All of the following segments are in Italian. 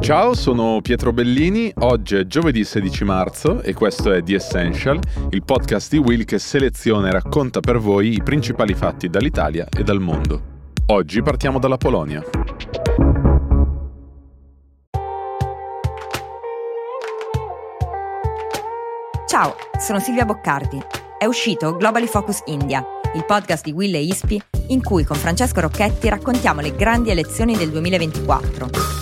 Ciao, sono Pietro Bellini, oggi è giovedì 16 marzo e questo è The Essential, il podcast di Will che seleziona e racconta per voi i principali fatti dall'Italia e dal mondo. Oggi partiamo dalla Polonia. Ciao, sono Silvia Boccardi. È uscito Globally Focus India, il podcast di Will e Ispi in cui con Francesco Rocchetti raccontiamo le grandi elezioni del 2024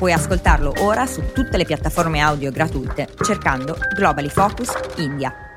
Puoi ascoltarlo ora su tutte le piattaforme audio gratuite cercando Globally Focus India.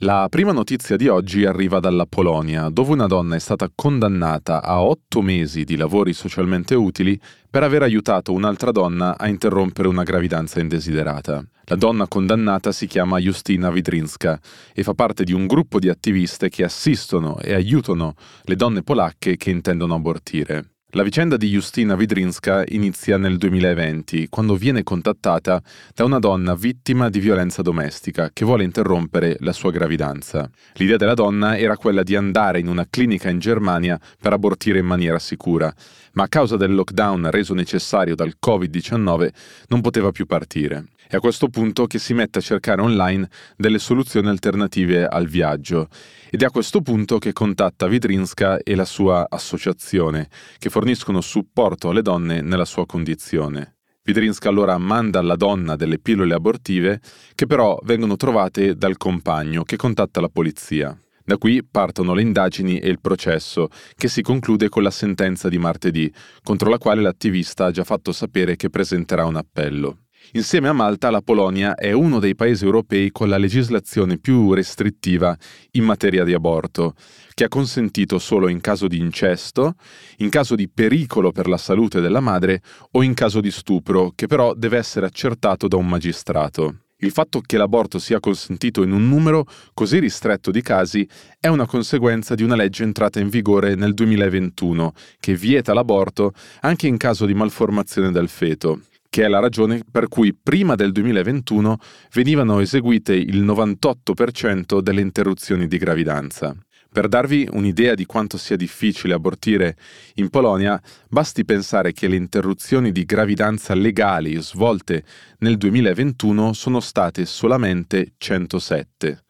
La prima notizia di oggi arriva dalla Polonia, dove una donna è stata condannata a otto mesi di lavori socialmente utili per aver aiutato un'altra donna a interrompere una gravidanza indesiderata. La donna condannata si chiama Justina Widrinska e fa parte di un gruppo di attiviste che assistono e aiutano le donne polacche che intendono abortire. La vicenda di Justina Widrinska inizia nel 2020, quando viene contattata da una donna vittima di violenza domestica che vuole interrompere la sua gravidanza. L'idea della donna era quella di andare in una clinica in Germania per abortire in maniera sicura, ma a causa del lockdown reso necessario dal Covid-19 non poteva più partire. È a questo punto che si mette a cercare online delle soluzioni alternative al viaggio ed è a questo punto che contatta Vidrinska e la sua associazione, che forniscono supporto alle donne nella sua condizione. Vidrinska allora manda alla donna delle pillole abortive che però vengono trovate dal compagno che contatta la polizia. Da qui partono le indagini e il processo, che si conclude con la sentenza di martedì, contro la quale l'attivista ha già fatto sapere che presenterà un appello. Insieme a Malta, la Polonia è uno dei paesi europei con la legislazione più restrittiva in materia di aborto, che ha consentito solo in caso di incesto, in caso di pericolo per la salute della madre o in caso di stupro, che però deve essere accertato da un magistrato. Il fatto che l'aborto sia consentito in un numero così ristretto di casi è una conseguenza di una legge entrata in vigore nel 2021 che vieta l'aborto anche in caso di malformazione del feto che è la ragione per cui prima del 2021 venivano eseguite il 98% delle interruzioni di gravidanza. Per darvi un'idea di quanto sia difficile abortire in Polonia, basti pensare che le interruzioni di gravidanza legali svolte nel 2021 sono state solamente 107.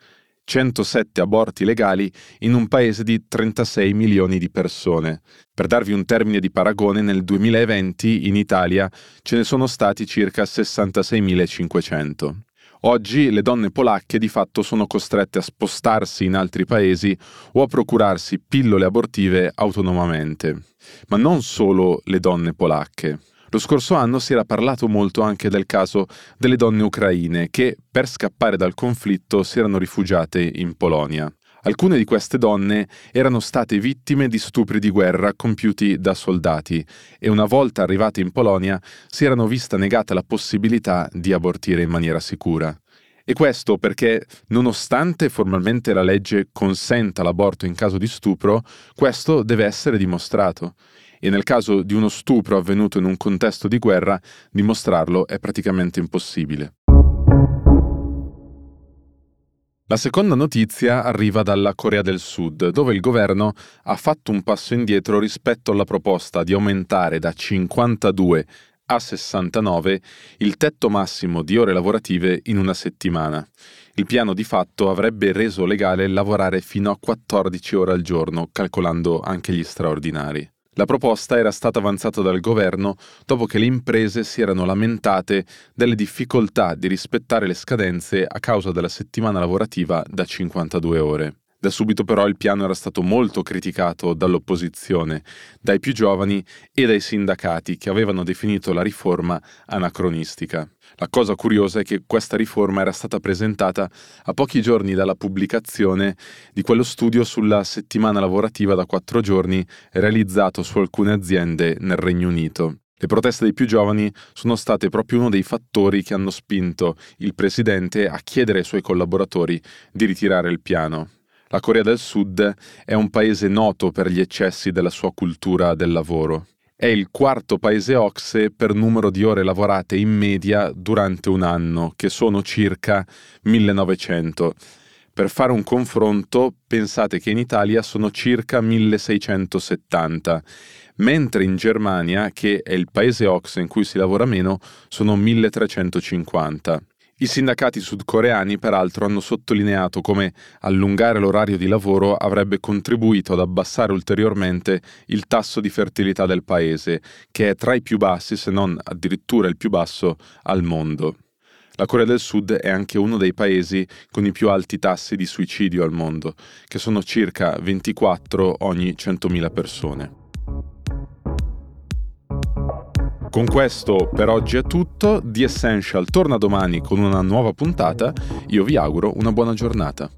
107 aborti legali in un paese di 36 milioni di persone. Per darvi un termine di paragone, nel 2020 in Italia ce ne sono stati circa 66.500. Oggi le donne polacche di fatto sono costrette a spostarsi in altri paesi o a procurarsi pillole abortive autonomamente. Ma non solo le donne polacche. Lo scorso anno si era parlato molto anche del caso delle donne ucraine che, per scappare dal conflitto, si erano rifugiate in Polonia. Alcune di queste donne erano state vittime di stupri di guerra compiuti da soldati e una volta arrivate in Polonia si erano vista negata la possibilità di abortire in maniera sicura. E questo perché, nonostante formalmente la legge consenta l'aborto in caso di stupro, questo deve essere dimostrato e nel caso di uno stupro avvenuto in un contesto di guerra, dimostrarlo è praticamente impossibile. La seconda notizia arriva dalla Corea del Sud, dove il governo ha fatto un passo indietro rispetto alla proposta di aumentare da 52 a 69 il tetto massimo di ore lavorative in una settimana. Il piano di fatto avrebbe reso legale lavorare fino a 14 ore al giorno, calcolando anche gli straordinari. La proposta era stata avanzata dal governo dopo che le imprese si erano lamentate delle difficoltà di rispettare le scadenze a causa della settimana lavorativa da 52 ore. Da subito però il piano era stato molto criticato dall'opposizione, dai più giovani e dai sindacati che avevano definito la riforma anacronistica. La cosa curiosa è che questa riforma era stata presentata a pochi giorni dalla pubblicazione di quello studio sulla settimana lavorativa da quattro giorni realizzato su alcune aziende nel Regno Unito. Le proteste dei più giovani sono state proprio uno dei fattori che hanno spinto il presidente a chiedere ai suoi collaboratori di ritirare il piano. La Corea del Sud è un paese noto per gli eccessi della sua cultura del lavoro. È il quarto paese OXE per numero di ore lavorate in media durante un anno, che sono circa 1900. Per fare un confronto, pensate che in Italia sono circa 1670, mentre in Germania, che è il paese Ox in cui si lavora meno, sono 1350. I sindacati sudcoreani peraltro hanno sottolineato come allungare l'orario di lavoro avrebbe contribuito ad abbassare ulteriormente il tasso di fertilità del paese, che è tra i più bassi, se non addirittura il più basso, al mondo. La Corea del Sud è anche uno dei paesi con i più alti tassi di suicidio al mondo, che sono circa 24 ogni 100.000 persone. Con questo per oggi è tutto, The Essential torna domani con una nuova puntata, io vi auguro una buona giornata.